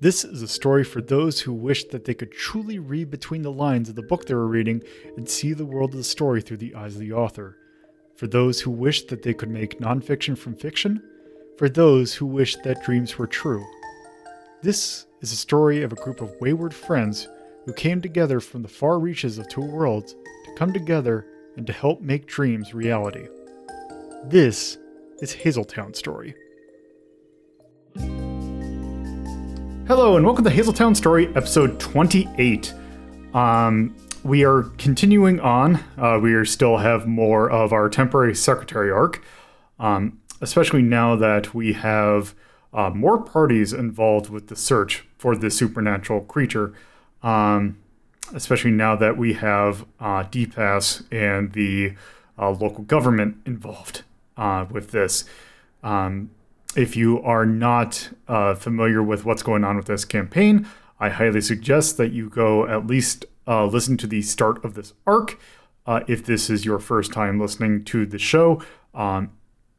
This is a story for those who wish that they could truly read between the lines of the book they were reading and see the world of the story through the eyes of the author. For those who wish that they could make nonfiction from fiction. For those who wish that dreams were true. This is a story of a group of wayward friends who came together from the far reaches of two worlds to come together and to help make dreams reality. This is Hazeltown Story. Hello, and welcome to Hazeltown Story, episode 28. Um, we are continuing on. Uh, we are still have more of our temporary secretary arc, um, especially now that we have uh, more parties involved with the search for this supernatural creature. Um, especially now that we have uh, DPAS and the uh, local government involved uh, with this. Um, if you are not uh, familiar with what's going on with this campaign, I highly suggest that you go at least uh, listen to the start of this arc. Uh, if this is your first time listening to the show, um,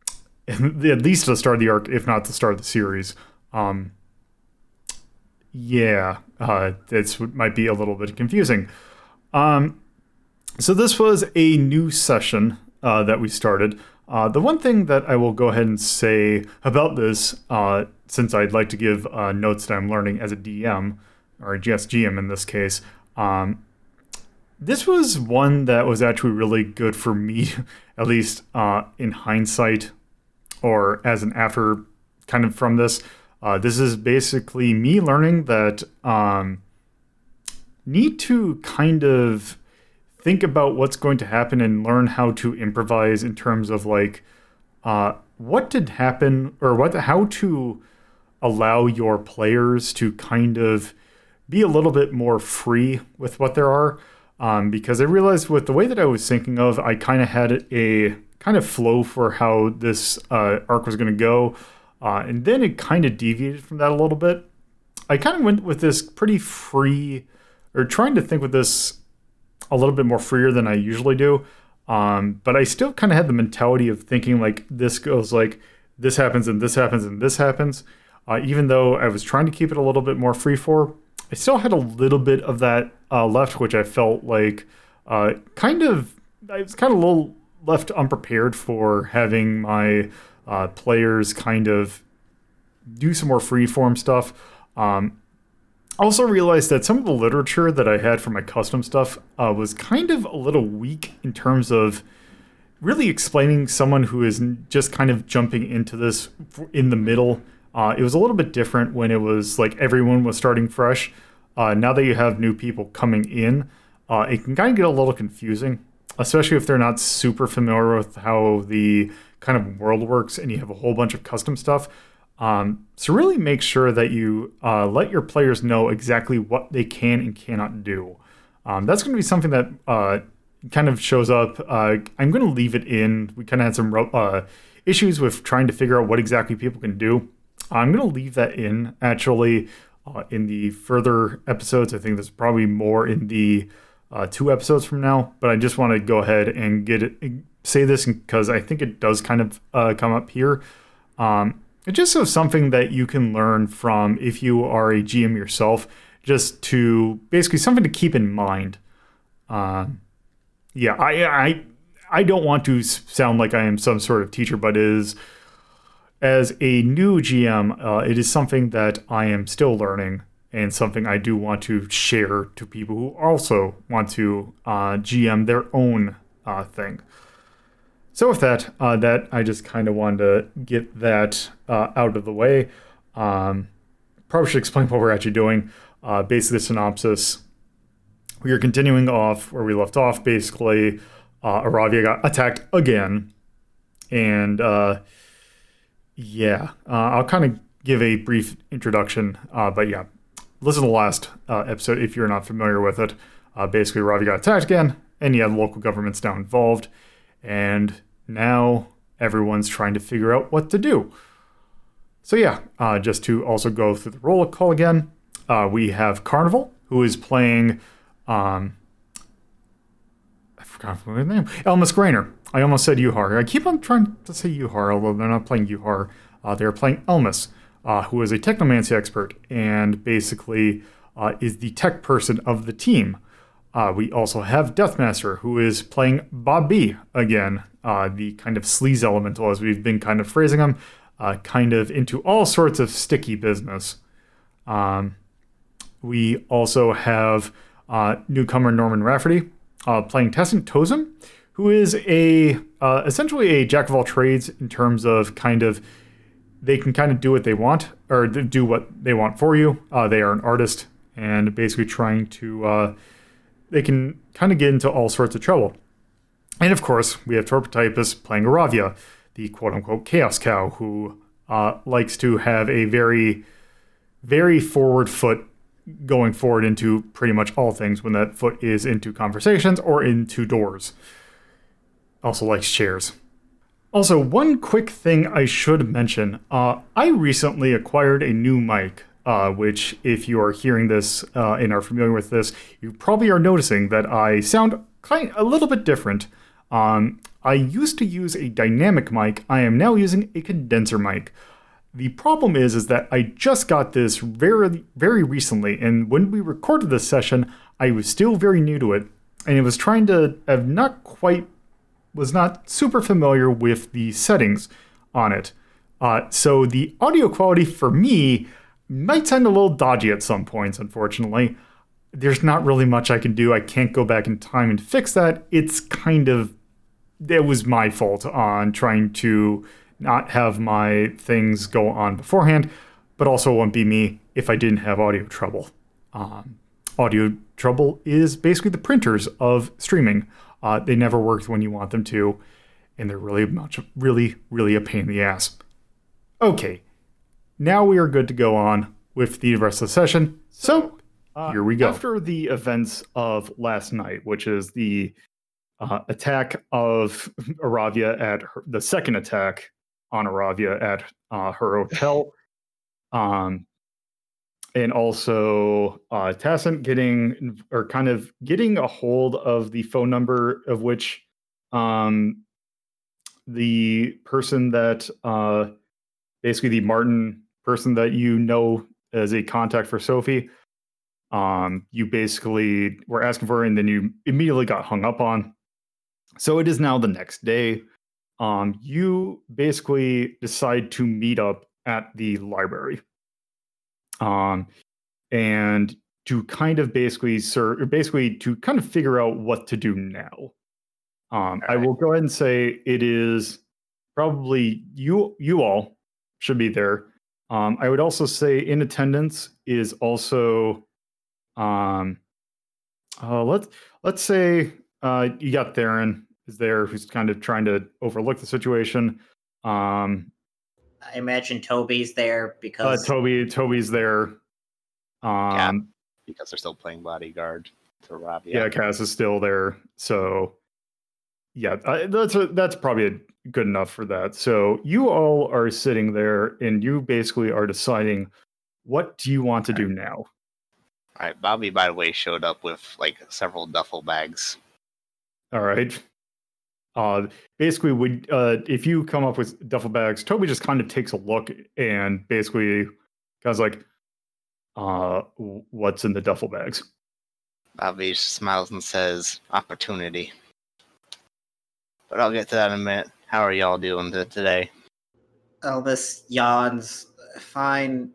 at least the start of the arc, if not the start of the series. Um, yeah, uh, this might be a little bit confusing. Um, so this was a new session uh, that we started. Uh, the one thing that I will go ahead and say about this, uh, since I'd like to give uh, notes that I'm learning as a DM, or just GM in this case, um, this was one that was actually really good for me, at least uh, in hindsight, or as an after kind of from this. Uh, this is basically me learning that um, need to kind of think about what's going to happen and learn how to improvise in terms of like uh, what did happen or what how to allow your players to kind of be a little bit more free with what there are. Um, because I realized with the way that I was thinking of, I kind of had a kind of flow for how this uh, arc was going to go. Uh, and then it kind of deviated from that a little bit. I kind of went with this pretty free, or trying to think with this a little bit more freer than I usually do. Um, but I still kind of had the mentality of thinking like this goes like this happens and this happens and this happens. Uh, even though I was trying to keep it a little bit more free for, I still had a little bit of that uh, left, which I felt like uh, kind of I was kind of a little left unprepared for having my uh, players kind of do some more freeform stuff. Um, also realized that some of the literature that I had for my custom stuff uh, was kind of a little weak in terms of really explaining someone who is just kind of jumping into this in the middle. Uh, it was a little bit different when it was like everyone was starting fresh. Uh, now that you have new people coming in, uh, it can kind of get a little confusing, especially if they're not super familiar with how the kind of world works and you have a whole bunch of custom stuff. Um, so really make sure that you uh, let your players know exactly what they can and cannot do. Um, that's going to be something that uh, kind of shows up. Uh, I'm going to leave it in. We kind of had some uh, issues with trying to figure out what exactly people can do. I'm going to leave that in actually uh, in the further episodes. I think there's probably more in the uh, two episodes from now, but I just want to go ahead and get it, say this because I think it does kind of come up here. Um, it's just so something that you can learn from if you are a GM yourself, just to basically something to keep in mind. Uh, yeah, I, I I don't want to sound like I am some sort of teacher, but is as a new GM, uh, it is something that I am still learning and something I do want to share to people who also want to uh, GM their own uh, thing. So with that, uh, that I just kind of wanted to get that uh, out of the way. Um, probably should explain what we're actually doing. Uh, basically, synopsis. We are continuing off where we left off. Basically, uh, Aravia got attacked again, and uh, yeah, uh, I'll kind of give a brief introduction. But yeah, listen to the last episode if you're not familiar with it. Basically, Aravia got attacked again, and yeah, the local government's now involved and now everyone's trying to figure out what to do. So, yeah, uh, just to also go through the roll call again, uh, we have Carnival, who is playing. Um, I forgot his name. Elmas Grainer. I almost said Yuhar. I keep on trying to say Yuhar, although they're not playing Yuhar. Uh, they're playing Elmas. uh, who is a technomancy expert and basically uh, is the tech person of the team. Uh, we also have Deathmaster, who is playing Bobby again, uh, the kind of sleaze elemental, as we've been kind of phrasing him, uh, kind of into all sorts of sticky business. Um, we also have uh, newcomer Norman Rafferty uh, playing Tessin Tozum, who is a uh, essentially a jack of all trades in terms of kind of they can kind of do what they want or do what they want for you. they are an artist and basically trying to they can kind of get into all sorts of trouble. And of course, we have Torpotypus playing Aravia, the quote unquote chaos cow, who uh, likes to have a very, very forward foot going forward into pretty much all things when that foot is into conversations or into doors. Also likes chairs. Also, one quick thing I should mention uh, I recently acquired a new mic uh, which, if you are hearing this uh, and are familiar with this, you probably are noticing that I sound kind a little bit different. Um, I used to use a dynamic mic. I am now using a condenser mic. The problem is, is that I just got this very, very recently, and when we recorded this session, I was still very new to it, and it was trying to have not quite, was not super familiar with the settings on it. Uh, so the audio quality for me might sound a little dodgy at some points, unfortunately. There's not really much I can do. I can't go back in time and fix that. It's kind of, it was my fault on trying to not have my things go on beforehand, but also it won't be me if I didn't have audio trouble. Um, audio trouble is basically the printers of streaming. Uh, they never work when you want them to, and they're really much, really, really a pain in the ass. Okay, now we are good to go on with the rest of the session. So uh, here we go. After the events of last night, which is the uh, attack of Aravia at her, the second attack on Aravia at uh, her hotel, um, and also uh, getting or kind of getting a hold of the phone number of which um, the person that uh, basically the Martin person that you know as a contact for Sophie. Um, you basically were asking for her, and then you immediately got hung up on. So it is now the next day. Um, you basically decide to meet up at the library. Um, and to kind of basically serve, basically to kind of figure out what to do now. Um, I will go ahead and say it is probably you. You all should be there. Um, I would also say in attendance is also, um, uh, let's let's say uh, you got Theron is there who's kind of trying to overlook the situation. Um, I imagine Toby's there uh, because uh, Toby Toby's there. Um, yeah, because they're still playing bodyguard to Rob. Yeah, Cass is still there, so yeah, uh, that's a, that's probably a good enough for that. So you all are sitting there and you basically are deciding what do you want to do now? All right, Bobby, by the way, showed up with like several duffel bags. All right. Uh, basically, would uh, if you come up with duffel bags, Toby just kind of takes a look and basically kind of like, uh, what's in the duffel bags? Bobby smiles and says, "Opportunity." But I'll get to that in a minute. How are y'all doing today? Elmas yawns. Fine.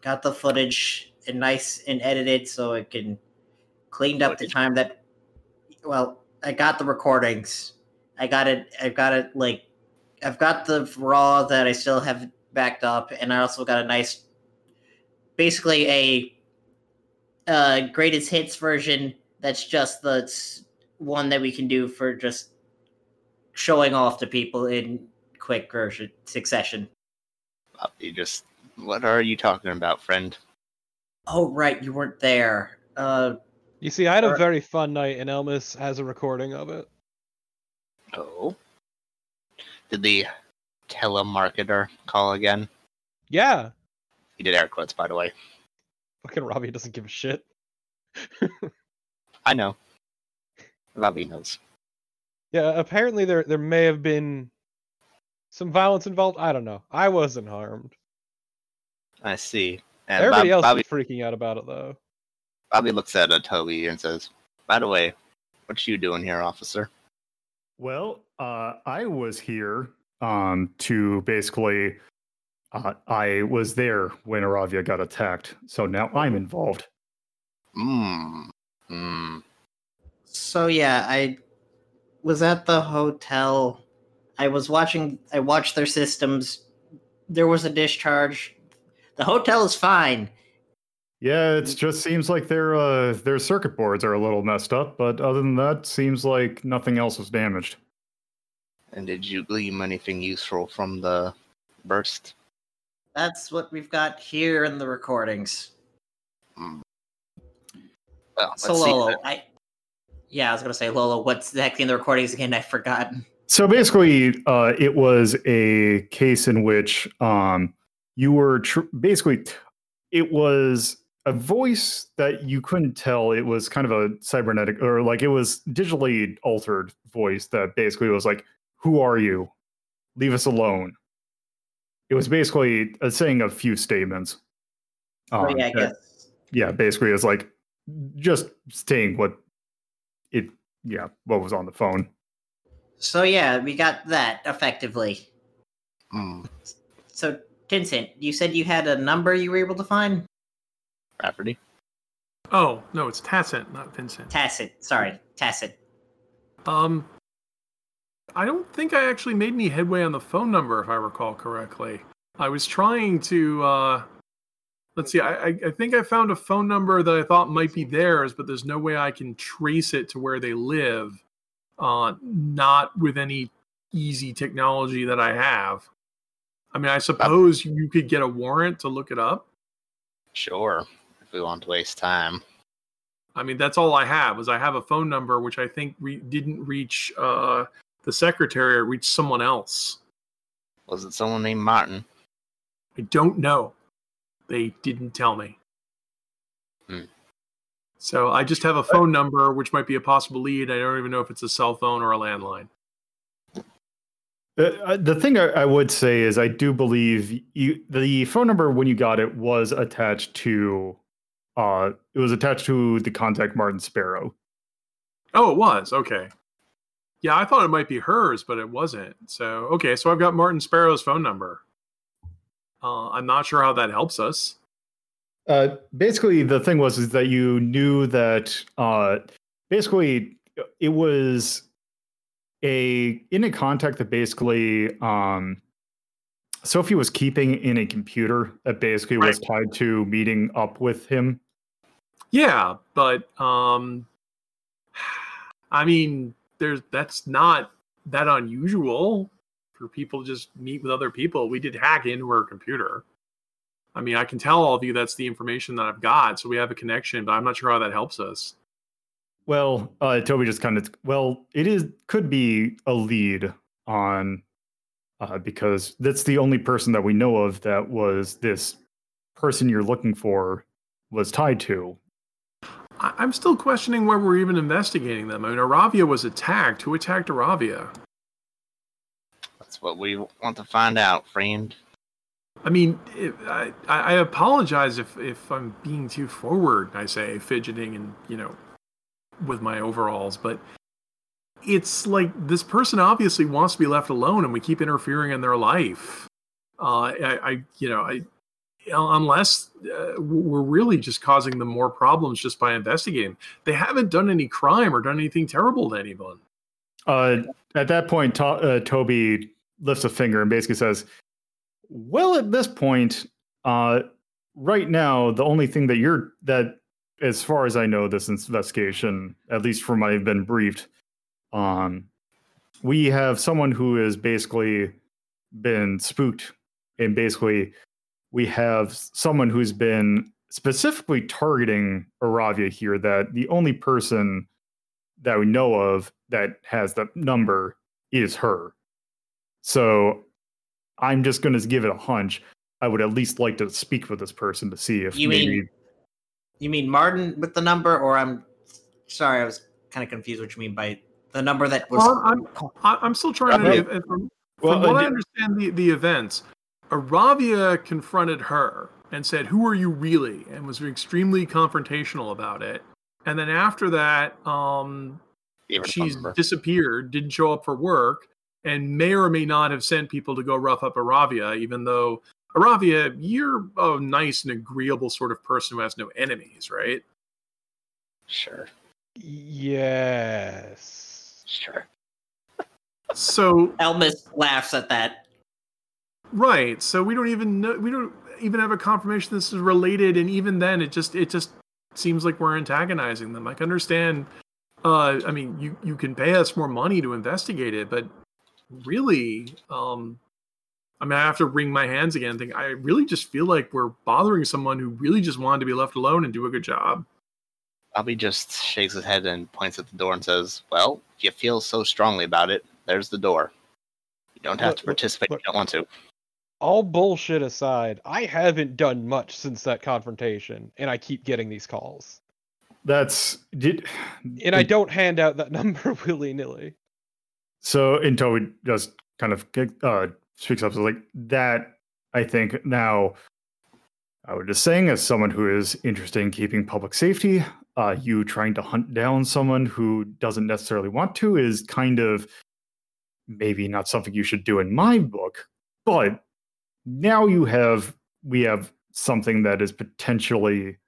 Got the footage and nice and edited so it can cleaned up the time that. Well, I got the recordings. I got it. I've got it like. I've got the raw that I still have backed up, and I also got a nice, basically a uh, greatest hits version. That's just the one that we can do for just showing off to people in quick succession. You just, what are you talking about, friend? Oh, right, you weren't there. Uh, you see, I had a very fun night, and Elmas has a recording of it. Oh. Did the telemarketer call again? Yeah. He did air quotes, by the way. Fucking Robbie doesn't give a shit. I know. Robbie knows. Yeah, apparently there there may have been some violence involved. I don't know. I wasn't harmed. I see. And Everybody Bob- else Bobby, is freaking out about it though. Bobby looks at uh, Toby and says, "By the way, what you doing here, officer?" Well, uh, I was here um, to basically. Uh, I was there when Aravia got attacked, so now I'm involved. Mmm. Mmm. So yeah, I was at the hotel. I was watching. I watched their systems. There was a discharge. The hotel is fine. Yeah, it just seems like their uh, their circuit boards are a little messed up, but other than that, seems like nothing else was damaged. And did you glean anything useful from the burst? That's what we've got here in the recordings. Mm. Well, let's So. Lolo, I yeah, I was gonna say Lola, What's the heck in the recordings again? I forgot. So basically, uh, it was a case in which um, you were tr- basically, it was a voice that you couldn't tell. It was kind of a cybernetic or like it was digitally altered voice that basically was like, Who are you? Leave us alone. It was basically uh, saying a few statements. Oh Um, yeah, I that- guess. yeah, basically, it's like just saying what yeah, what was on the phone. So yeah, we got that effectively. Mm. So Vincent, you said you had a number you were able to find. Rafferty. Oh no, it's Tacit, not Vincent. Tacit. Sorry, Tacit. Um, I don't think I actually made any headway on the phone number, if I recall correctly. I was trying to. uh Let's see. I, I think I found a phone number that I thought might be theirs, but there's no way I can trace it to where they live. Uh, not with any easy technology that I have. I mean, I suppose you could get a warrant to look it up. Sure. If we want to waste time. I mean, that's all I have. Is I have a phone number which I think re- didn't reach uh, the secretary; it reached someone else. Was it someone named Martin? I don't know. They didn't tell me. Hmm. So I just have a phone number which might be a possible lead. I don't even know if it's a cell phone or a landline. The, uh, the thing I, I would say is I do believe you the phone number when you got it was attached to uh it was attached to the contact Martin Sparrow. Oh, it was okay. Yeah, I thought it might be hers, but it wasn't. So okay, so I've got Martin Sparrow's phone number. Uh, I'm not sure how that helps us. Uh basically the thing was is that you knew that uh basically it was a in a contact that basically um Sophie was keeping in a computer that basically was tied to meeting up with him. Yeah, but um I mean, there's that's not that unusual for people just meet with other people. We did hack into her computer. I mean, I can tell all of you that's the information that I've got, so we have a connection, but I'm not sure how that helps us. Well, uh, Toby just kind of well, it is could be a lead on uh, because that's the only person that we know of that was this person you're looking for was tied to. I'm still questioning why we're even investigating them. I mean, Aravia was attacked. Who attacked Aravia? That's what we want to find out, friend. I mean, if, I, I apologize if, if I'm being too forward. I say fidgeting and you know, with my overalls, but it's like this person obviously wants to be left alone, and we keep interfering in their life. Uh, I, I, you know, I unless uh, we're really just causing them more problems just by investigating. They haven't done any crime or done anything terrible to anyone. Uh, at that point, to- uh, Toby lifts a finger and basically says, "Well, at this point, uh, right now, the only thing that you're that, as far as I know, this investigation, at least from I've been briefed, um, we have someone who has basically been spooked, and basically, we have someone who's been specifically targeting Aravia here. That the only person." that we know of that has the number is her. So I'm just going to give it a hunch. I would at least like to speak with this person to see if You maybe. mean- You mean Martin with the number, or I'm sorry, I was kind of confused what you mean by the number that was. Well, I'm, I- I'm still trying to. Okay. If, if, from Well, from what I d- understand the, the events, Aravia confronted her and said, "Who are you really?" and was extremely confrontational about it. And then after that, um, she's disappeared, didn't show up for work, and may or may not have sent people to go rough up Aravia, even though Aravia, you're a nice and agreeable sort of person who has no enemies, right? Sure, Yes. sure. So Elmas laughs at that. right, so we don't even know we don't even have a confirmation this is related, and even then, it just it just seems like we're antagonizing them. I can understand. Uh, I mean, you you can pay us more money to investigate it, but really, um, I mean, I have to wring my hands again. and Think I really just feel like we're bothering someone who really just wanted to be left alone and do a good job. Bobby just shakes his head and points at the door and says, "Well, if you feel so strongly about it, there's the door. You don't have Look, to look, participate look. if you don't want to." All bullshit aside, I haven't done much since that confrontation, and I keep getting these calls. That's did And I don't hand out that number willy nilly. So and Toby just kind of uh, speaks up so like that. I think now, I was just saying, as someone who is interested in keeping public safety, uh, you trying to hunt down someone who doesn't necessarily want to is kind of maybe not something you should do in my book. But now you have we have something that is potentially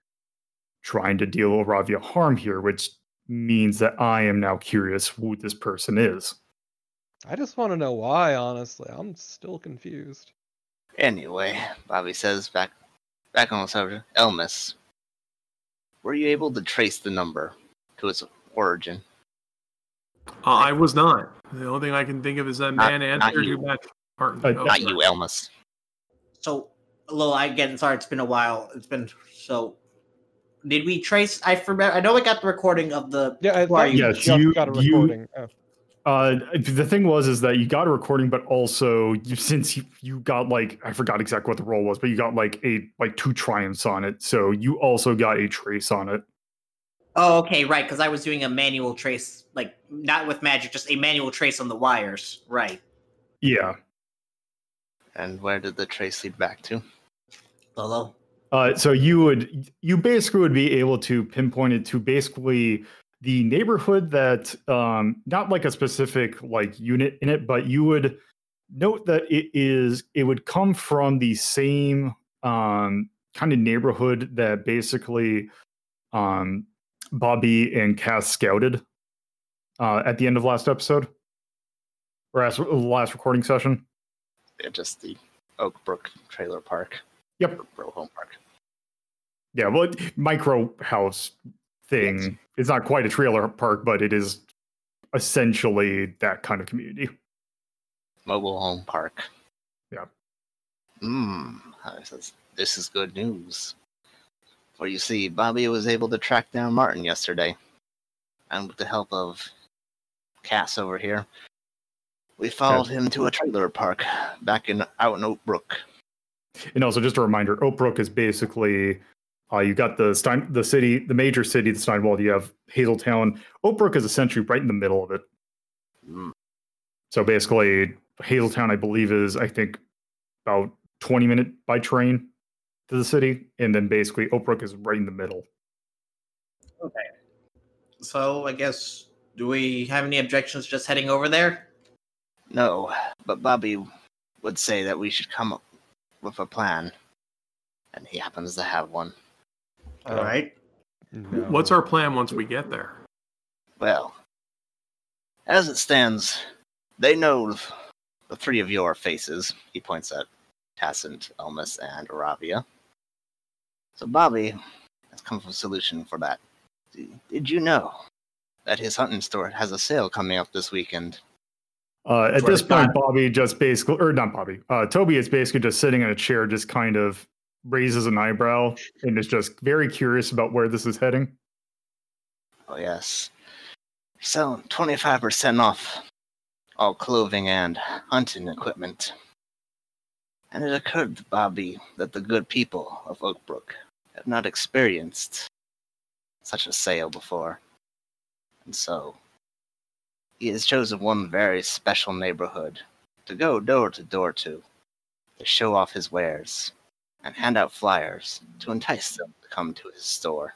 trying to deal Aravia harm here, which means that I am now curious who this person is. I just want to know why, honestly. I'm still confused. Anyway, Bobby says back back on the subject, Elmas, were you able to trace the number to its origin? Uh, I was not. The only thing I can think of is that Not- man not answered you. who matched Martin. Uh, Oh, Not sorry. you, Elmas. So, Lo, I again, sorry, it's been a while. It's been so. Did we trace? I remember. I know we got the recording of the. Yeah, I Who thought you? you Yes, just you- got a you- recording. Oh. Uh, the thing was is that you got a recording, but also you, since you, you got like I forgot exactly what the role was, but you got like a like two triumphs on it, so you also got a trace on it. Oh, okay, right. Because I was doing a manual trace, like not with magic, just a manual trace on the wires. Right. Yeah. And where did the trace lead back to? Lolo. Uh, so you would you basically would be able to pinpoint it to basically the neighborhood that um not like a specific like unit in it, but you would note that it is it would come from the same um kind of neighborhood that basically um Bobby and Cass scouted uh at the end of last episode or as the last recording session. Yeah, just the Oak Brook Trailer Park. Yep. Or Home Park. Yeah, well, micro house thing. It's not quite a trailer park, but it is essentially that kind of community. Mobile Home Park. Yeah. Mmm. This is good news. For you see, Bobby was able to track down Martin yesterday. And with the help of Cass over here, we followed him to a trailer park back in out in Oak Brook. And also, just a reminder, Oak Brook is basically uh, you got the Stein, the city, the major city, the Steinwald. You have Hazeltown. Oak Brook is essentially right in the middle of it. Mm. So basically, Hazeltown, I believe, is I think about twenty minute by train to the city, and then basically Oak Brook is right in the middle. Okay. So I guess do we have any objections just heading over there? No, but Bobby would say that we should come up with a plan. And he happens to have one. All right. No. What's our plan once we get there? Well, as it stands, they know the three of your faces. He points at Tassant, Elmas, and Aravia. So Bobby has come up with a solution for that. Did you know that his hunting store has a sale coming up this weekend? Uh, at this point, Bobby just basically, or not Bobby, uh, Toby is basically just sitting in a chair, just kind of raises an eyebrow and is just very curious about where this is heading. Oh yes, five percent off all clothing and hunting equipment. And it occurred to Bobby that the good people of Oakbrook have not experienced such a sale before. And so, he has chosen one very special neighborhood to go door to door to, to show off his wares. And hand out flyers to entice them to come to his store.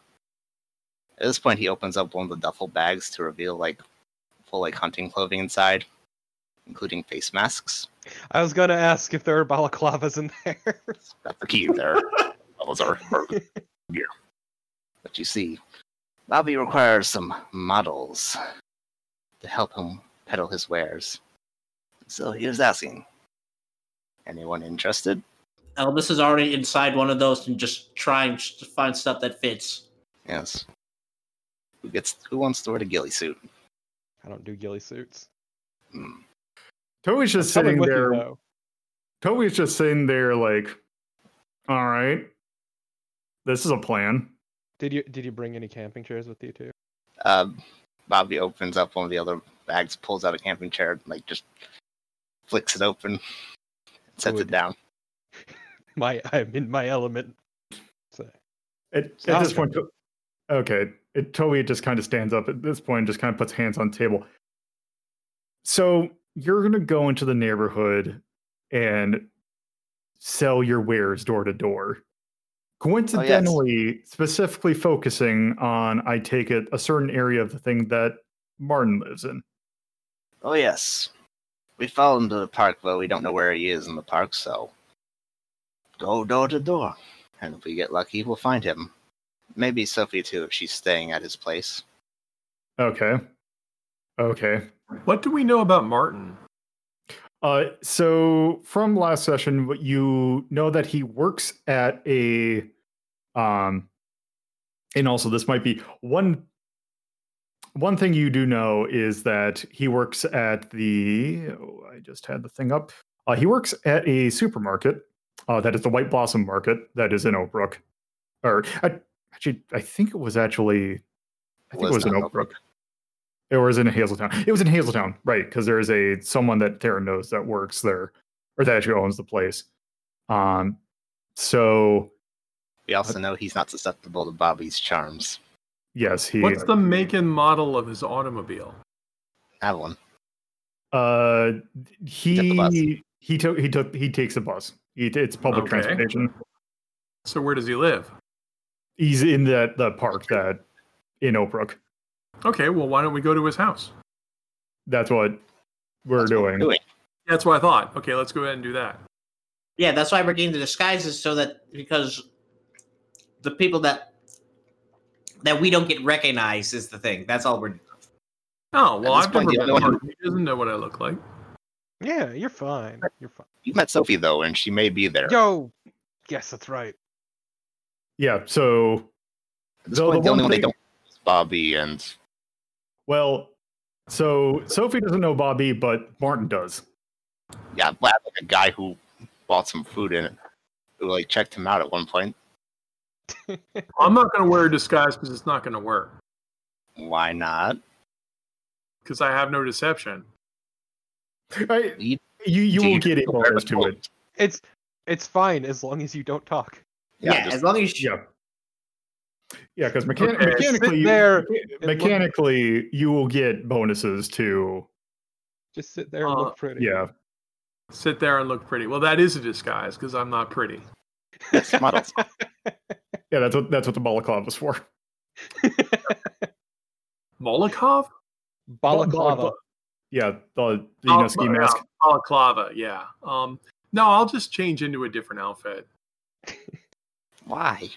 At this point, he opens up one of the duffel bags to reveal like full like hunting clothing inside, including face masks. I was gonna ask if there are balaclavas in there. Got the key there. Those are gear. But you see, Bobby requires some models to help him peddle his wares. So he was asking, anyone interested? Elmas is already inside one of those and just trying to find stuff that fits. Yes. Who gets? Who wants to wear the ghillie suit? I don't do ghillie suits. Hmm. Toby's just Coming sitting with you, there. though. Toby's just sitting there, like, all right, this is a plan. Did you did you bring any camping chairs with you too? Uh, Bobby opens up one of the other bags, pulls out a camping chair, like just flicks it open, sets Good. it down. My I'm in my element. So, At, at Sounds this point, To- okay, it, totally just kind of stands up at this point and just kind of puts hands on the table. So you're going to go into the neighborhood and sell your wares door to door. Oh, Coincidentally, specifically focusing on, I take it, a certain area of the thing that Martin lives in. Oh yes, we followed him to the park, but we don't know where he is in the park. So go door to door, and if we get lucky, we'll find him. Maybe Sophie too, if she's staying at his place. Okay. Okay. What do we know about Martin? Uh, so from last session, you know that he works at a, um, and also this might be one. One thing you do know is that he works at the. Oh, I just had the thing up. Uh, he works at a supermarket. Uh, that is the White Blossom Market. That is in Oak Brook, or I, actually, I think it was actually. I think it was in not Oak Brook. It was in Hazeltown. It was in Hazeltown, right? Because there is a someone that Tara knows that works there, or that actually owns the place. Um, so We also know he's not susceptible to Bobby's charms. yes, he. What's the make and model of his automobile? Have one. Uh, he he took he took he takes a bus. He, it's public Okay. transportation. So where does he live? He's in the the park that in Oak Brook. Okay, well, why don't we go to his house? That's what we're That's what we're doing. doing. That's what I thought. Okay, let's go ahead and do that. Yeah, that's why we're getting the disguises so that because the people that that we don't get recognized is the thing. That's all we're. Oh, well, I've point, never the met only one- Martin. He doesn't know what I look like. Yeah, you're fine. You're fine. You met Sophie though, and she may be there. Yo, yes, that's right. Yeah. So At this the- point, the the only one one they thing- don't know is Bobby and well, so Sophie doesn't know Bobby, but Martin does. yeah, well, like a guy who bought some food in it, who like checked him out at one point. I'm not going to wear a disguise because it's not going to work. Why not? Because I have no deception. I, You- you you will get a can bonus to it. It's it's fine as long as you don't talk. Yeah, Yeah, just- as long as you. Yeah. Yeah, because mechan- mechanically, you, there mecha- and look- mechanically, you will get bonuses to. Just sit there and Uh, look pretty. Yeah, Sit there and look pretty. Well, that is a disguise because I'm not pretty. yes, models. yeah, that's what that's what the balaclava was for. Molokov? Balaclava. Yeah, the, the you know ski yeah, mask. Balaclava, yeah. Um, no, I'll just change into a different outfit. Why?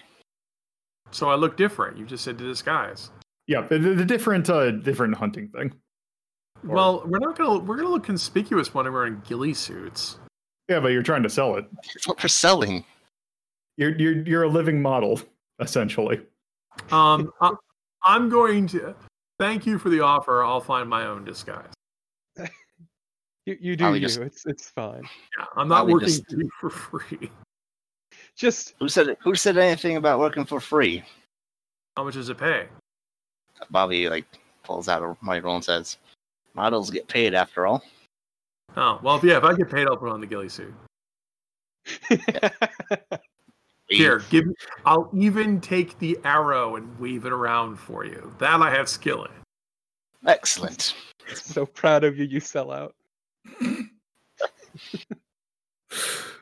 So I look different. You just said the disguise. Yeah, the, the different uh different hunting thing. Or- Well, we're not gonna we're gonna look conspicuous when we're wearing ghillie suits. Yeah, but you're trying to sell it. It's what we're selling. You're you're you're a living model essentially. Um, I, I'm going to thank you for the offer. I'll find my own disguise. You you do you. just- It's it's fine. Yeah, I'm not working just- for free. Just Who said who said anything about working for free? How much does it pay? Bobby like pulls out a money roll and says, "Models get paid after all." Oh well, if, yeah. If I get paid, I'll put on the ghillie suit. Here, give. me- I'll even take the arrow and weave it around for you. That I have skill in. Excellent. so proud of you. You sell out.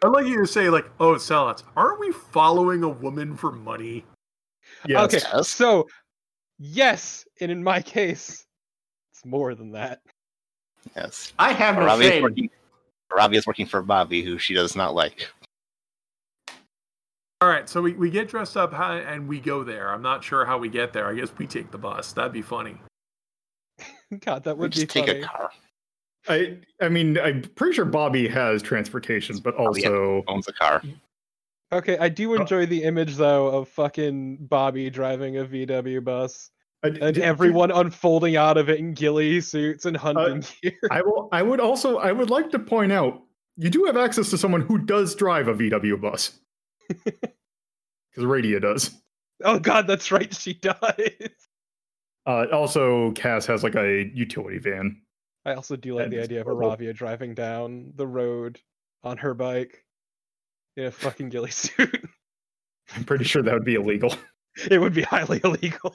I'd like you to say like, "Oh, sellouts, aren't we following a woman for money?" Yes. Okay, Yes. so yes, and in my case, it's more than that. Yes. I have no Robbie is working. Robbie is working for Bobby, who she does not like. All right, so we, we get dressed up and we go there. I'm not sure how we get there. I guess we take the bus. That'd be funny. God, that We would be just take funny. a car. I I mean I'm pretty sure Bobby has transportation, but Oh, yeah. also Owns a car. Okay, I Oh. do enjoy the image though of fucking Bobby driving a VW bus I- and d- everyone unfolding out of it in ghillie suits and Uh, hunting gear. I will. I would also. I would like to point out you do have access to someone who does drive a VW bus because Radia does. Oh god, that's right, she does. Uh, also, Cass has like a utility van. I also do like And the it's idea of horrible. Aravia driving down the road on her bike in a fucking ghillie suit. I'm pretty sure that would be illegal. it would be highly illegal.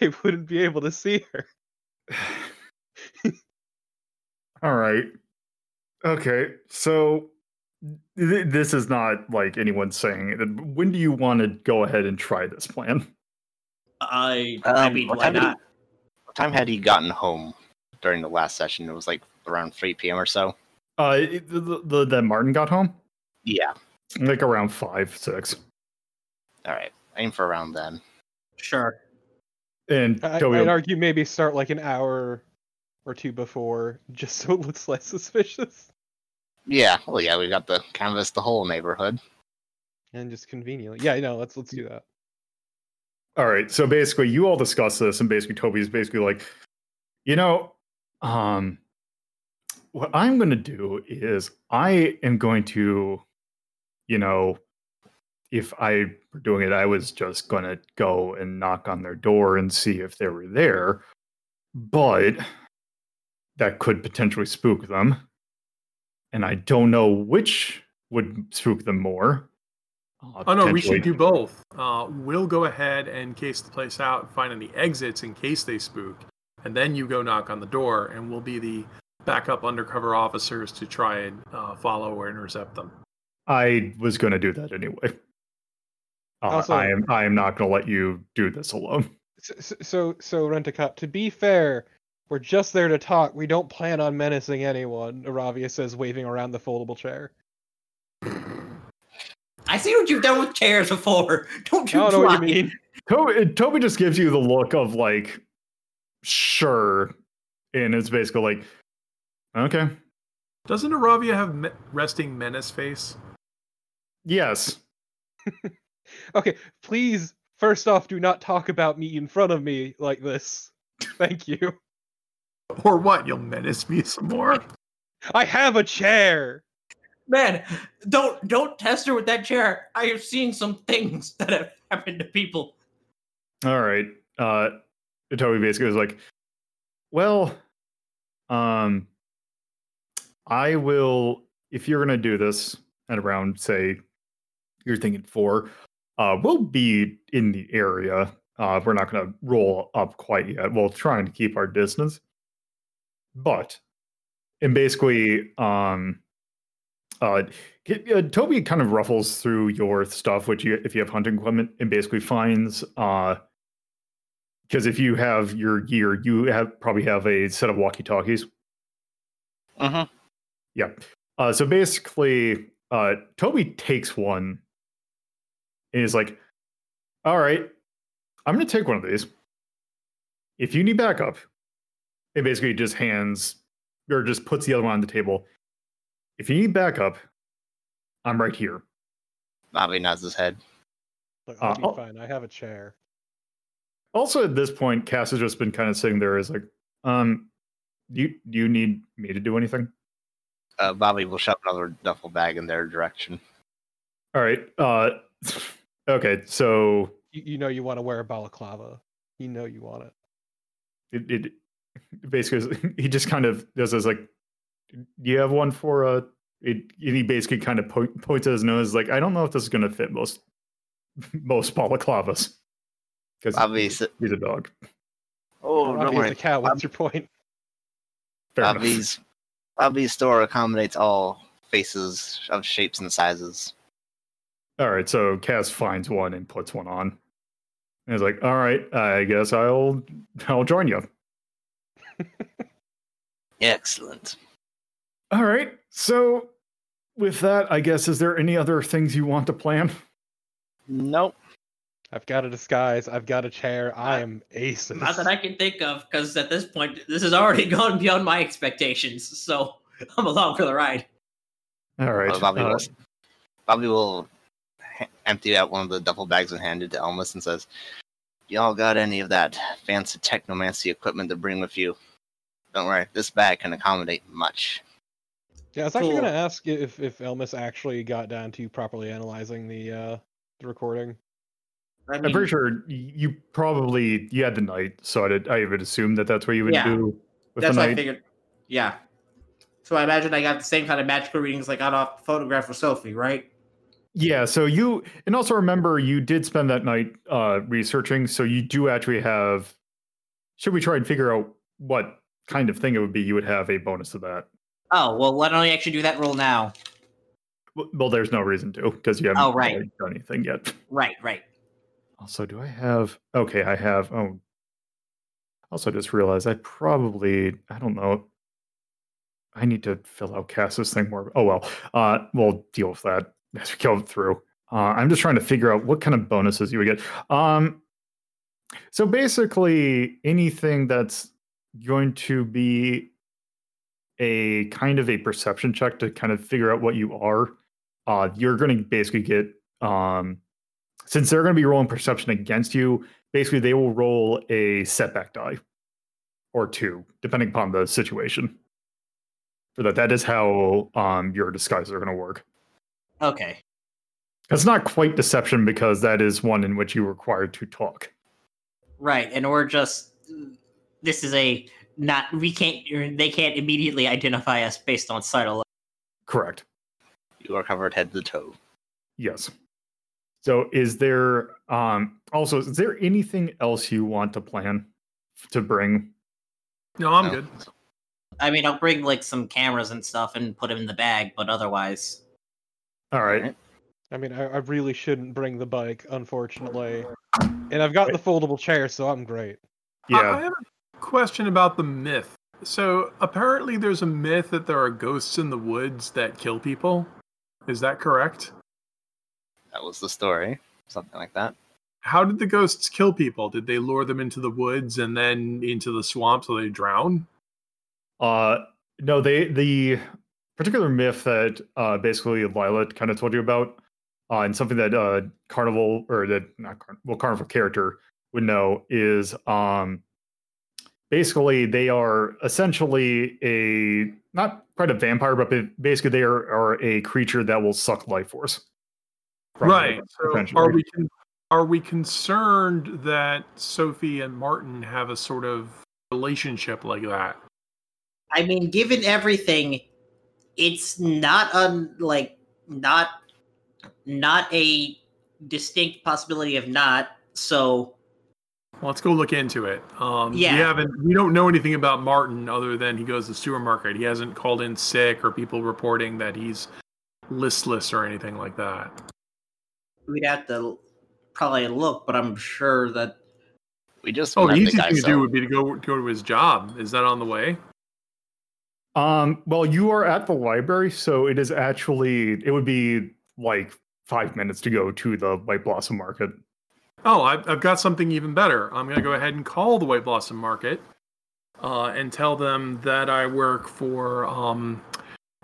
they wouldn't be able to see her. All right. Okay. So th- this is not like anyone saying it. When do you want to go ahead and try this plan? I, I Um, mean, what why time did he- not? What time had he gotten home during the last session? It was like around 3 p.m. or so. Uh, it- the, the, the that Martin got home Yeah. like around five, six, All right. Aim for around then. Sure. and I, Toby. I'd argue maybe start like an hour or two before, just so it looks less suspicious Yeah. Well, yeah, we got the canvas the whole neighborhood. and just conveniently. Yeah, no, let's let's do that. All right. So basically, you all discuss this, and basically, Toby's basically like, you know, um, what I'm going to do is I am going to, you know, if I were doing it, I was just going to go and knock on their door and see if they were there, but that could potentially spook them. And I don't know which would spook them more. Uh, Oh no, we should do both. Uh, we'll go ahead and case the place out, find any exits in case they spook, and then you go knock on the door, and we'll be the backup undercover officers to try and uh, follow or intercept them. I was going to do that anyway. Uh, Also- I am. I am not going to let you do this alone. So so, so rent a cop. To be fair, we're just there to talk. We don't plan on menacing anyone. Aravia says, waving around the foldable chair. I see what you've done with chairs before. Don't I you don't know what you mean. Toby, Toby just gives you the look of like, sure, and it's basically like, okay, Doesn't Aravia have me- resting menace face? yes, Okay, please. First off, do not talk about me in front of me like this. Thank you. Or what? You'll menace me some more? I have a chair. Man, don't don't test her with that chair. I have seen some things that have happened to people. all right. Uh, Toby basically was like, well, um, I will if you're to do this at around say you're thinking four, uh, we'll be in the area. Uh, we're not to roll up quite yet. We're trying to keep our distance, but and basically, um, uh, uh, Toby kind of ruffles through your stuff, which you if you have hunting equipment, and basically finds uh, because if you have your gear, you have probably have a set of walkie talkies. Uh-huh. Yeah. Uh, so basically, uh, Toby takes one and he's like, All right, I'm going to take one of these. If you need backup, it basically just hands or just puts the other one on the table. If you need backup, I'm right here. Bobby nods his head. Look, I'll Uh, be oh. fine. I have a chair. Also, at this point, Cass has just been kind of sitting there as like, um, do you, do you need me to do anything? Uh, Bobby will shove another duffel bag in their direction. All right. Uh, okay. So You, you know you want to wear a balaclava. You know you want it. it, it basically he just kind of does this like do you have one for uh it, and he basically kind of po- points at his nose like i don't know if this is going to fit most most balaclavas because Bobby, he's a dog oh, Aravia don't is worry. a cow. What's your point? Fair enough. Bobby's Bobby's store accommodates all faces of shapes and sizes. All right, so Cass finds one and puts one on. And he's like, "All right, I guess I'll I'll join you." Excellent. All right. So with that, I guess is there any other things you want to plan? Nope. I've got a disguise. I've got a chair. I am aces. Not that I can think of, because at this point, this has already gone beyond my expectations. So I'm along for the ride. All right. Well, Bobby, uh, will, Bobby will ha- empty out one of the duffel bags and hand it to Elmas and says, Y'all got any of that fancy technomancy equipment to bring with you? Don't worry, this bag can accommodate much. Yeah, I was actually Cool. going to ask if if Elmas actually got down to properly analyzing the uh the recording. I I'm mean, pretty sure you probably you had the night, so I'd, I would assume that that's what you would Yeah. do with that's what I night. figured. Yeah. So I imagine I got the same kind of magical readings I got off the photograph of Sophie, right? Yeah, so you and also remember you did spend that night uh researching, so you do actually have should we try and figure out what kind of thing it would be, you would have a bonus to that. Oh, well, why don't I actually do that roll now? Well, there's no reason to because you haven't Oh, right. done anything yet. Right, right. Also, do I have okay, I have oh also just realized I probably I don't know. I need to fill out Cass's thing more. Oh well. Uh we'll deal with that as we go through. Uh I'm just trying to figure out what kind of bonuses you would get. Um so basically anything that's going to be a kind of a perception check to kind of figure out what you are, uh you're going to basically get um since they're going to be rolling perception against you, basically they will roll a setback die or two, depending upon the situation. For that, that is how um, your disguises are going to work. Okay. It's not quite deception because that is one in which you're required to talk. Right, and we're just this is a not we can't they can't immediately identify us based on sight alone. Correct. You are covered head to toe. Yes. So, is there um, also is there anything else you want to plan to bring? No, I'm No. good. I mean, I'll bring like some cameras and stuff and put them in the bag, but otherwise, All right. Alright. I mean, I, I really shouldn't bring the bike, unfortunately. And I've got the foldable chair, so I'm great. I- I Yeah. have a question about the myth. So apparently, there's a myth that there are ghosts in the woods that kill people. Is that correct? That was the story. Something like that. How did the ghosts kill people? Did they lure them into the woods and then into the swamp so they drown? Uh, no, they the particular myth that uh, basically Lila kind of told you about, uh, and something that uh, Carnival or that not Carn- well Carnival character would know is um, basically they are essentially a not quite a vampire, but basically they are, are a creature that will suck life force. From you, right. So are we con- are we concerned that Sophie and Martin have a sort of relationship like that? I mean, given everything, it's not un like not not a distinct possibility of not. So Let's go look into it. Um, Yeah. We haven't. We don't know anything about Martin other than he goes to the supermarket. He hasn't called in sick or people reporting that he's listless or anything like that. We'd have to probably look, but I'm sure that We just Oh, met the the easiest guy. thing to so do would be to go go to his job. Is that on the way? Um, well, you are at the library, so it is actually it would be like five minutes to go to the White Blossom Market. Oh, I've, I've got something even better. I'm going to go ahead and call the White Blossom Market uh, and tell them that I work for um,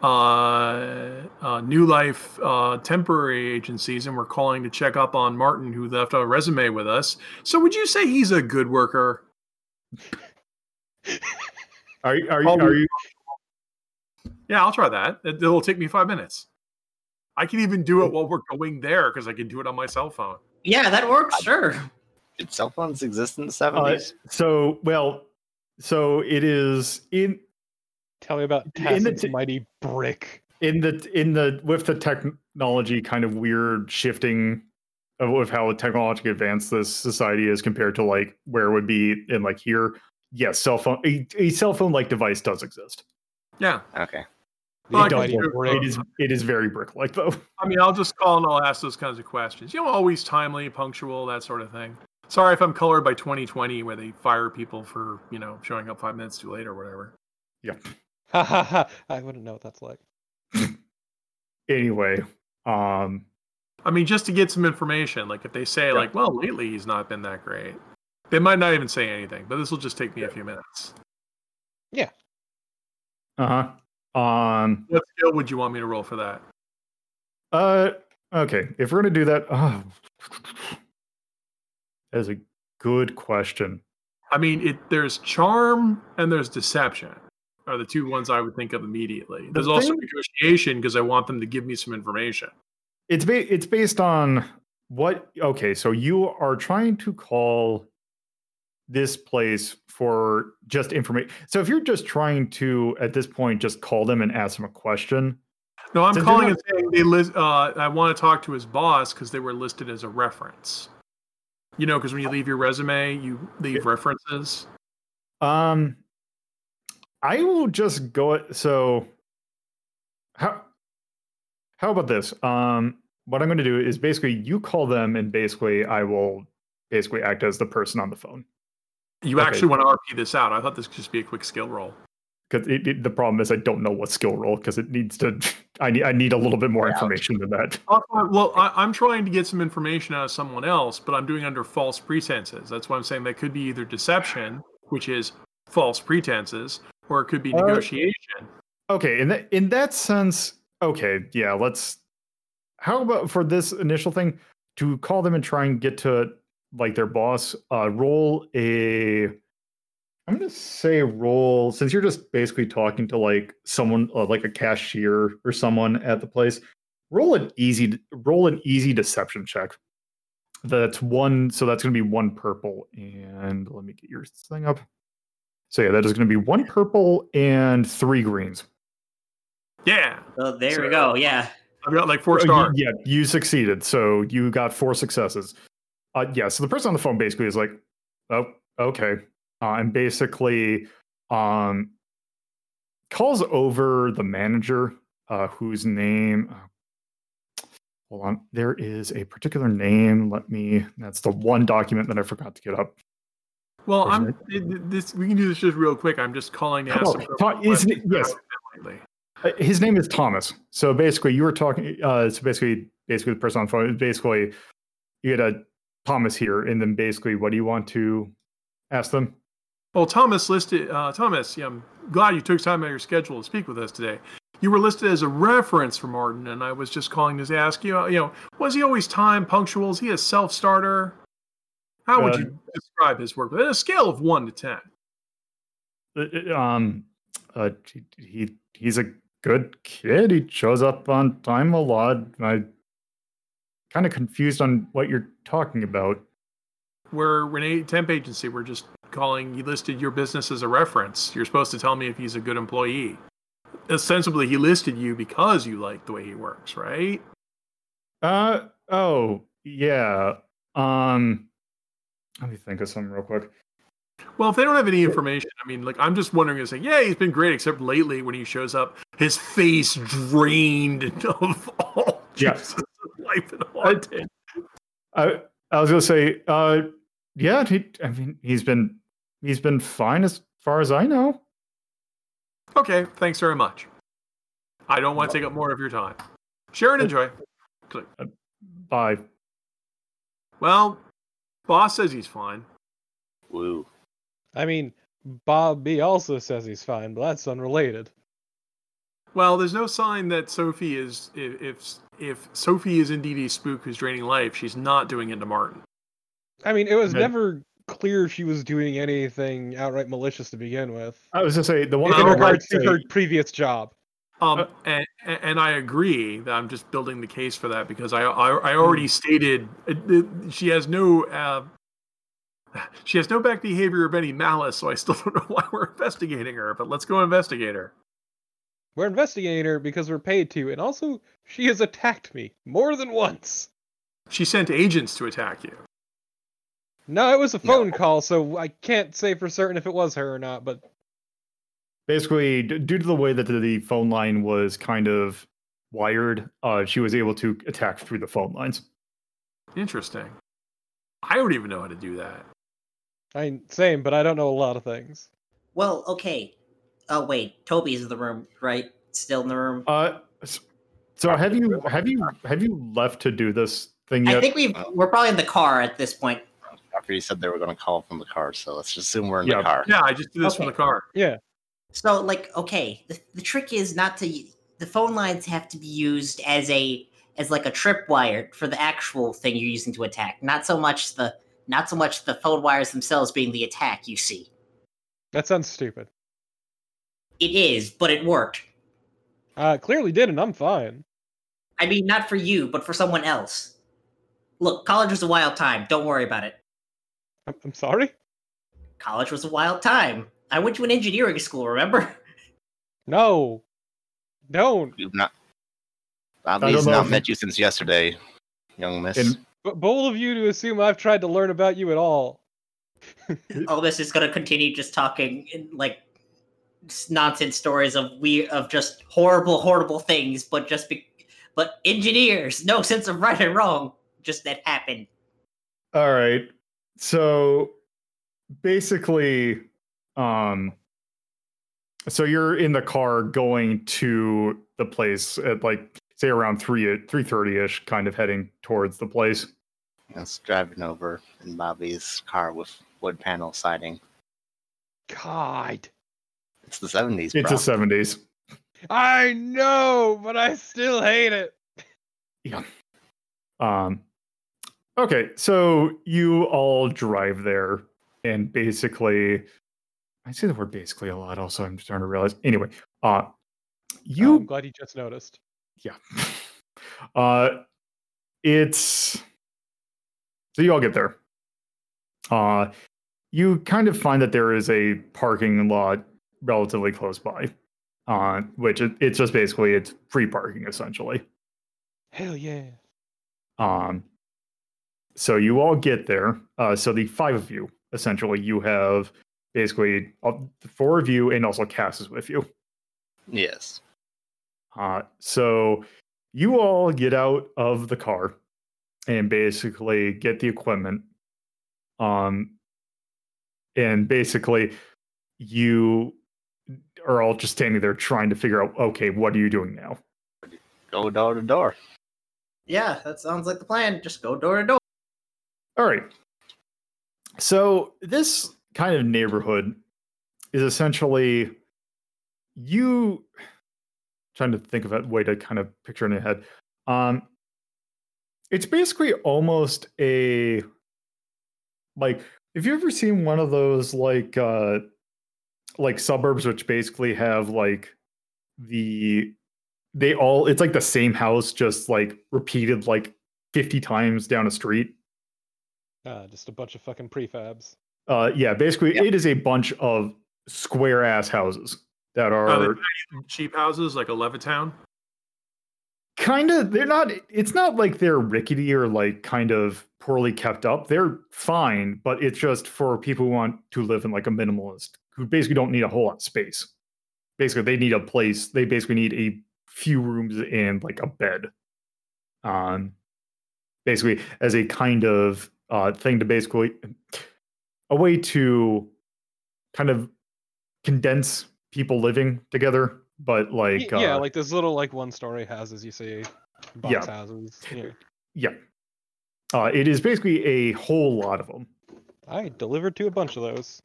uh, uh, New Life uh, temporary agencies and we're calling to check up on Martin, who left a resume with us. So, would you say he's a good worker? Are you? Are you? Are you? Yeah, I'll try that. It, it'll take me five minutes. I can even do it while we're going there because I can do it on my cell phone. yeah, that works. Sure. did cell phones exist in the Uh, seventies? so well, so it is in Tell me about In the Tassin's t- mighty brick. in the in the with the technology kind of weird shifting of, of how technologically advanced this society is compared to like where it would be in like here. Yes, cell phone a, a cell phone like device does exist. Yeah. Okay. Well, It, can does do look- it. it is it is very brick like though. I mean, I'll just call and I'll ask those kinds of questions. You know, always timely, punctual, that sort of thing. Sorry if I'm colored by 2020, where they fire people for you know showing up five minutes too late or whatever. Ha ha ha! I wouldn't know what that's like. Anyway, um, I mean, just to get some information. Like if they say Yeah. like, well, lately he's not been that great. They might not even say anything, but this will just take me a few minutes. Yeah. Uh huh. Um, What skill would you want me to roll for that? uh, okay. If we're gonna do that, oh, that is a good question. I mean, it there's charm and there's deception are the two ones I would think of immediately. There's also negotiation because I want them to give me some information. It's ba- it's based on what? Okay, so you are trying to call this place for just information. So if you're just trying to at this point just call them and ask them a question, No, I'm calling you're and saying they list. Uh, I want to talk to his boss because they were listed as a reference. You know, because when you leave your resume, you leave references. Um, I will just go. So, how how about this? Um, what I'm going to do is basically you call them, and basically I will basically act as the person on the phone. You Okay. actually want to RP this out. I thought this could just be a quick skill roll. Because it, it- the problem is I don't know what skill roll because it needs to. I need I need a little bit more information than that. Uh, uh, Well, I, I'm trying to get some information out of someone else, but I'm doing it under false pretenses. That's why I'm saying that could be either deception, which is false pretenses, or it could be Uh, negotiation. Okay, in that in that sense, okay, yeah. Let's. How about for this initial thing to call them and try and get to like their boss? Uh, roll a. I'm gonna say roll since you're just basically talking to like someone uh, like a cashier or someone at the place. Roll an easy roll an easy deception check. That's one, so that's gonna be one purple, and let me get your thing up. So yeah, that is gonna be one purple and three greens. Yeah, So there So- we go. Yeah. I've got like four Oh, you- stars. yeah, you succeeded. So you got four successes. Uh, yeah, so the person on the phone basically is like, oh, okay. Uh, and basically um, calls over the manager uh, whose name. Uh, hold on. There is a particular name. Let me. That's the one document that I forgot to get up. Well, I'm it- this. We can do this just real quick. I'm just calling to ask. Oh, some sort of Ta- isn't it- yes. about him lately. Uh, His name is Thomas. So basically, you were talking. Uh, so basically, basically, the person on the phone. Basically, you get a Thomas here, and then basically, what do you want to ask them? Well, Thomas listed. Uh, Thomas, yeah, I'm glad you took time out of your schedule to speak with us today. You were listed as a reference for Martin, and I was just calling to ask you. uh, You know, was he always time punctual? Is he a self starter? How would Uh, you describe his work? On a scale of one to ten. Uh, uh, Um, uh, he, he he's a good kid. He shows up on time a lot. I kind of confused on what you're talking about. We're Renee Temp Agency. We're just calling. You listed your business as a reference. You're supposed to tell me if he's a good employee. Ostensibly, he listed you because you like the way he works, right? Uh oh yeah. Um, let me think of something real quick. Well, if they don't have any information, I mean, like, I'm just wondering, is like, yeah, he's been great, except lately when he shows up, his face drained of all Yeah. juices life and haunting. I I was gonna say, uh, yeah. He, I mean, he's been he's been fine as far as I know. Okay, thanks very much. I don't want to take up more of your time. Share and enjoy. Click. Bye. Well, boss says he's fine. Woo. I mean, Bob B also says he's fine, but that's unrelated. Well, there's no sign that Sophie is if if, if Sophie is indeed a spook who's draining life, she's not doing it to Martin. I mean, it was Okay. never clear if she was doing anything outright malicious to begin with. I was gonna say the one In thing I would regards to her previous job. Um, Uh, and, and I agree that I'm just building the case for that because I I, I already stated uh, she has no uh, she has no back behavior of any malice, so I still don't know why we're investigating her. But let's go investigate her. We're investigating her because we're paid to, and also she has attacked me more than once. She sent agents to attack you. No, it was a phone call, so I can't say for certain if it was her or not, but basically, d- due to the way that the, the phone line was kind of wired, uh, she was able to attack through the phone lines. Interesting. I don't even know how to do that. I mean, same, but I don't know a lot of things. Well, okay. Oh wait, Toby's in the room, right? Still in the room. Uh, so have you have you have you left to do this thing yet? I think we've we're probably in the car at this point. After you said they were going to call from the car, so let's just assume we're in Yeah. the car. Yeah, I just did this from the car. Yeah. So, like, okay, the, the trick is not to. The phone lines have to be used as a as like a tripwire for the actual thing you're using to attack, not so much the not so much the phone wires themselves being the attack. You see, That sounds stupid. it is, but it worked. Uh, it clearly did, and I'm fine. I mean, not for you, but for someone else. Look, college was a wild time. Don't worry about it. I'm, I'm sorry. College was a wild time. I went to an engineering school. Remember? No. Don't. You've not. don't Bobby's not met you since yesterday, young miss. And- But bold of you to assume I've tried to learn about you at all. all this is gonna continue just talking in, like nonsense stories of we of just horrible, horrible things, but just be, but engineers, no sense of right and wrong, just that happened. All right. So basically, um, so you're in the car going to the place at like say around three three thirty ish, kind of heading towards the place. It's driving over in Bobby's car with wood panel siding. God. It's the 70s, It's bro. the seventies. I know, but I still hate it. Yeah. Um, okay, so you all drive there, and basically, I say the word basically a lot. Also, I'm starting to realize. Anyway, uh, Oh, you I'm glad you just noticed. yeah uh it's so you all get there uh you kind of find that there is a parking lot relatively close by uh which it, it's just basically it's free parking essentially Hell yeah. um so you all get there uh so the five of you essentially you have basically the four of you and also cass is with you Yes. Uh, so you all get out of the car and basically get the equipment. Um, and basically, you are all just standing there trying to figure out, okay, what are you doing now? Go door to door. Yeah, that sounds like the plan. Just go door to door. All right. So this kind of neighborhood is essentially you trying to think of a way to kind of picture in your head. Um it's basically almost a like if you ever seen one of those like uh like suburbs which basically have like the they all it's like the same house just like repeated like 50 times down a street Uh, just a bunch of fucking prefabs. Uh, yeah, basically, Yeah. it is a bunch of square ass houses that Are cheap houses like a Levittown? kind of. They're not. It's not like they're rickety or like kind of poorly kept up. They're fine, but it's just for people who want to live in like a minimalist who basically don't need a whole lot of space. Basically, they need a place. They basically need a few rooms and like a bed. Um, basically, as a kind of uh thing to basically a way to kind of condense people living together, but like yeah, uh, like those little like one story houses you see. Box Yeah. houses. Yeah. yeah. Uh, it is basically a whole lot of them. I delivered to a bunch of those.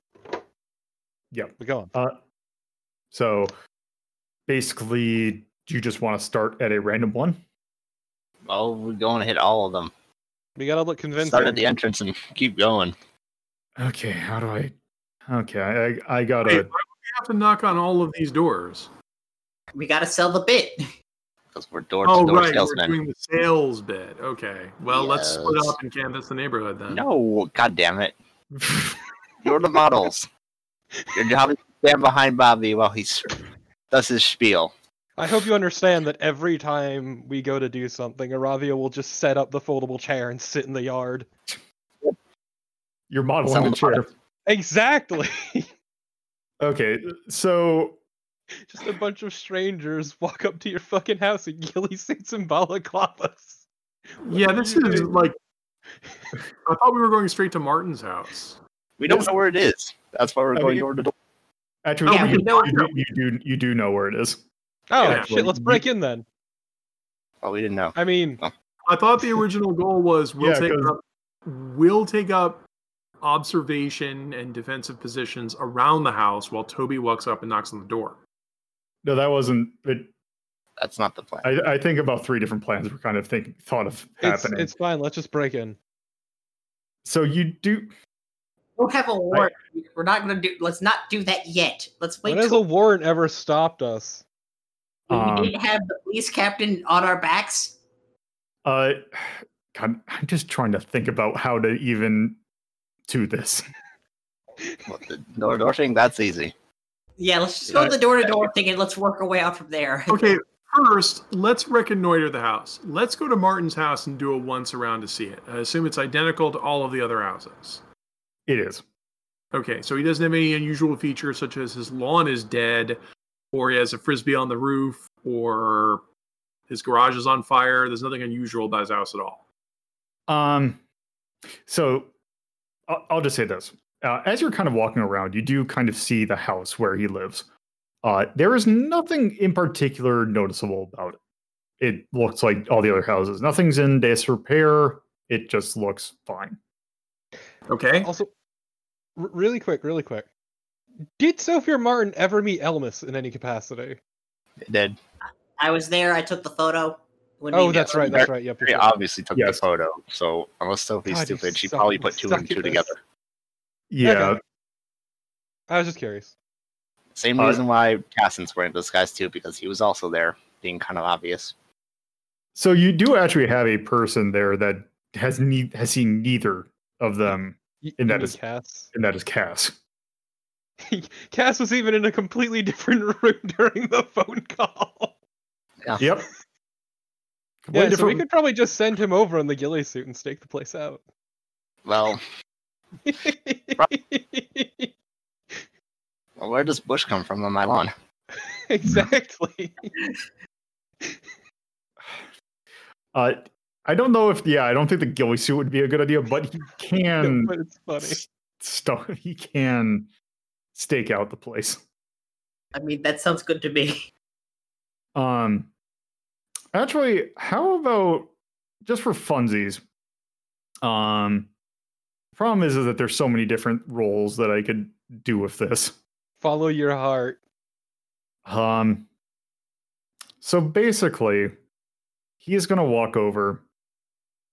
Yeah. we go on. Uh, so basically, do you just want to start at a random one? Oh, we're going to hit all of them. We gotta look convincing. Start at the entrance and keep going. Okay, how do I? Okay, I I gotta. Hey, why would we have to knock on all of these doors? We gotta sell the bit. Because we're door to Oh, door right. We're doing the sales bit. Okay. Well, let's split Yes. up and canvass the neighborhood then. No, god damn it. You're the models. Your job is to stand behind Bobby while he s- does his spiel. I hope you understand that every time we go to do something, Aravia will just set up the foldable chair and sit in the yard. You're modeling the the chair. product. Exactly. Okay, so Just a bunch of strangers walk up to your fucking house and ghillie suits and balaclavas. What Yeah, this is doing? like. I thought we were going straight to Martin's house. We don't know where it is. That's why we're I going mean- door to door. Actually, Yeah, you, know- you, do, you do you do know where it is. Oh Yeah. shit! Let's break in then. Oh, we didn't know. I mean, oh. I thought the original goal was we'll Yeah, take 'cause- up we'll take up observation and defensive positions around the house while Toby walks up and knocks on the door. No, that wasn't. It, That's not the plan. I, I think about three different plans were kind of thinking thought of happening. it's fine. Let's just break in. So you do. We'll have a warrant. We're not gonna do. Let's not do that yet. Let's wait. When has a warrant ever stopped us? we um, didn't have the police captain on our backs. Uh, God, I'm just trying to think about how to even do this. What, the door to door thing? That's easy. Yeah, let's just go Uh, the door to door thing and let's work our way out from there. Okay, first, let's reconnoiter the house. Let's go to Martin's house and do a once around to see it. I assume it's identical to all of the other houses. It is. Okay, so he doesn't have any unusual features such as his lawn is dead, or he has a frisbee on the roof, or his garage is on fire. There's nothing unusual about his house at all. Um, so I'll, I'll just say this: uh, as you're kind of walking around, you do kind of see the house where he lives. Uh, there is nothing in particular noticeable about it. It looks like all the other houses. Nothing's in disrepair. It just looks fine. Okay. Also, r- really quick, really quick. Did Sophia Martin ever meet Elmas in any capacity? It did. I was there. I took the photo. When Oh, that's right. That's right. Yep. Very yep, obviously took Yes. the photo. So unless Sophie's God, stupid, she suck- probably put two and two together. Yeah. Okay. I was just curious. Same Uh, reason why Casson's wearing disguise too, because he was also there, being kind of obvious. So you do actually have a person there that has ne- has seen neither of them, Y- And that you mean is- Cass. and that is Cass. Cass was even in a completely different room during the phone call. Yep. Yeah, Way so we could probably just send him over in the ghillie suit and stake the place out. Well, well, where does Bush come from on my lawn? exactly. Uh, I don't know if yeah, I don't think the ghillie suit would be a good idea, but he can but it's funny. s- sto- he can stake out the place. I mean, that sounds good to me. Um, actually, how about just for funsies? Um, problem is, is that there's so many different roles that I could do with this. Follow your heart. Um, so basically, he is going to walk over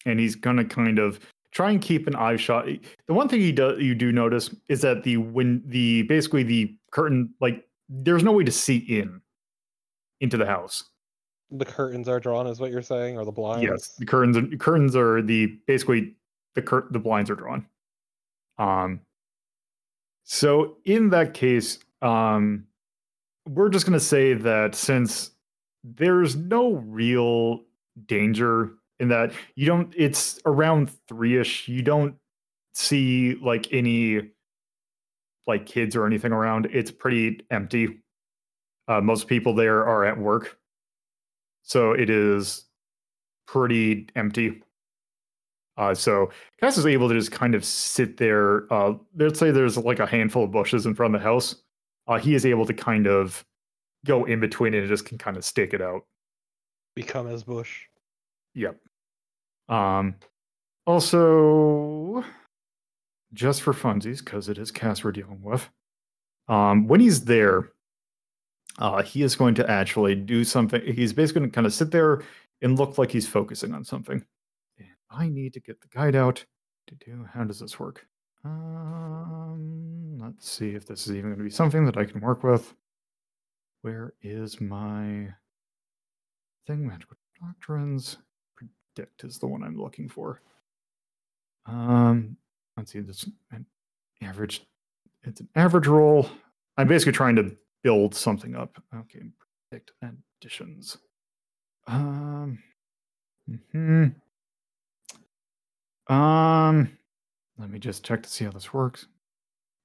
and he's going to kind of try and keep an eye shot. The one thing he does, you do notice is that the when the basically the curtain, like there's no way to see in into the house. The curtains are drawn, is what you're saying, or the blinds? Yes, the curtains. are- Curtains are the basically the cur- the blinds are drawn. Um. So in that case, um, we're just gonna say that since there's no real danger in that you don't, it's around three ish. You don't see like any like kids or anything around. It's pretty empty. Uh, most people there are at work. So it is pretty empty. Uh, so Cass is able to just kind of sit there. Uh, let's say there's like a handful of bushes in front of the house. Uh, he is able to kind of go in between it and just can kind of stick it out. Become as Bush. Yep. Um, also, just for funsies, because it is Cass we're dealing with. Um, when he's there, uh, he is going to actually do something. He's basically going to kind of sit there and look like he's focusing on something. And I need to get the guide out to do. How does this work? Um, let's see if this is even going to be something that I can work with. Where is my thing? Magical doctrines. Predict is the one I'm looking for. Um, let's see. This average. It's an average roll. I'm basically trying to build something up. Okay, predict additions. Um. Hmm. Um. Let me just check to see how this works.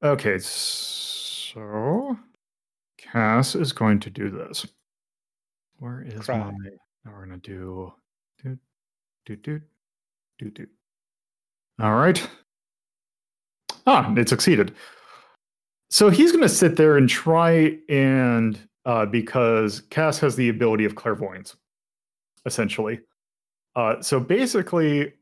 Okay, so Cass is going to do this. Where is Cry. my? Now we're gonna do do do do do do. All right. Ah, it succeeded. So he's gonna sit there and try and uh, because Cass has the ability of clairvoyance, essentially. Uh, so basically,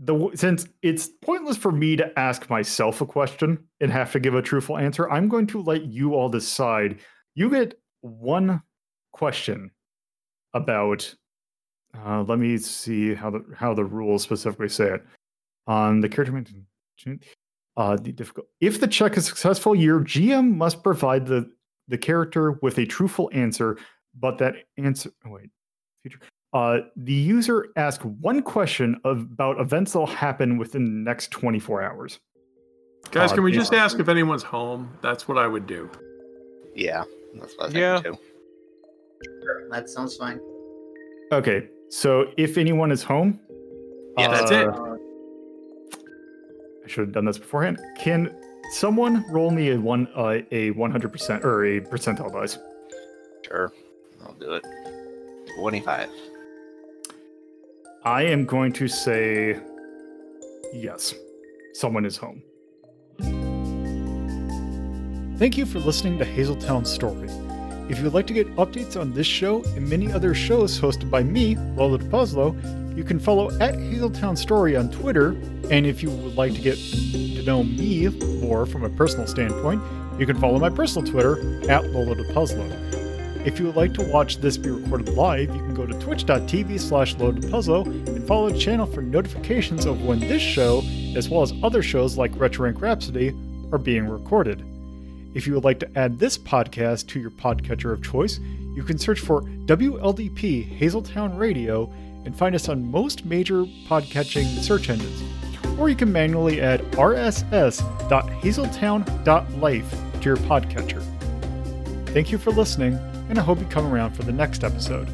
the since it's pointless for me to ask myself a question and have to give a truthful answer, I'm going to let you all decide. You get one question about. Uh, let me see how the how the rules specifically say it. On the character uh, the difficult. If the check is successful, your GM must provide the the character with a truthful answer, but that answer. Oh wait, future. Uh, the user ask one question of, about events that'll happen within the next 24 hours. Guys, Uh, can we yeah. just ask if anyone's home? That's what I would do. Yeah, that's what I Yeah. too. That sounds fine. Okay, so if anyone is home, Yeah, that's it. I should have done this beforehand. Can someone roll me a one uh, a 100% or a percentile dice? Sure, I'll do it. Twenty-five. I am going to say yes. Someone is home. Thank you for listening to Hazeltown Story. If you would like to get updates on this show and many other shows hosted by me, Lola DePuzlo, you can follow at Hazeltown Story on Twitter. And if you would like to get to know me more from a personal standpoint, you can follow my personal Twitter at Lola DePuzlo. If you would like to watch this be recorded live, you can go to twitch.tv slash loadedpuzzle and follow the channel for notifications of when this show, as well as other shows like Retro Rhapsody, are being recorded. If you would like to add this podcast to your podcatcher of choice, you can search for WLDP Hazeltown Radio and find us on most major podcatching search engines. Or you can manually add rss.hazeltown.life to your podcatcher. Thank you for listening, and I hope you come around for the next episode.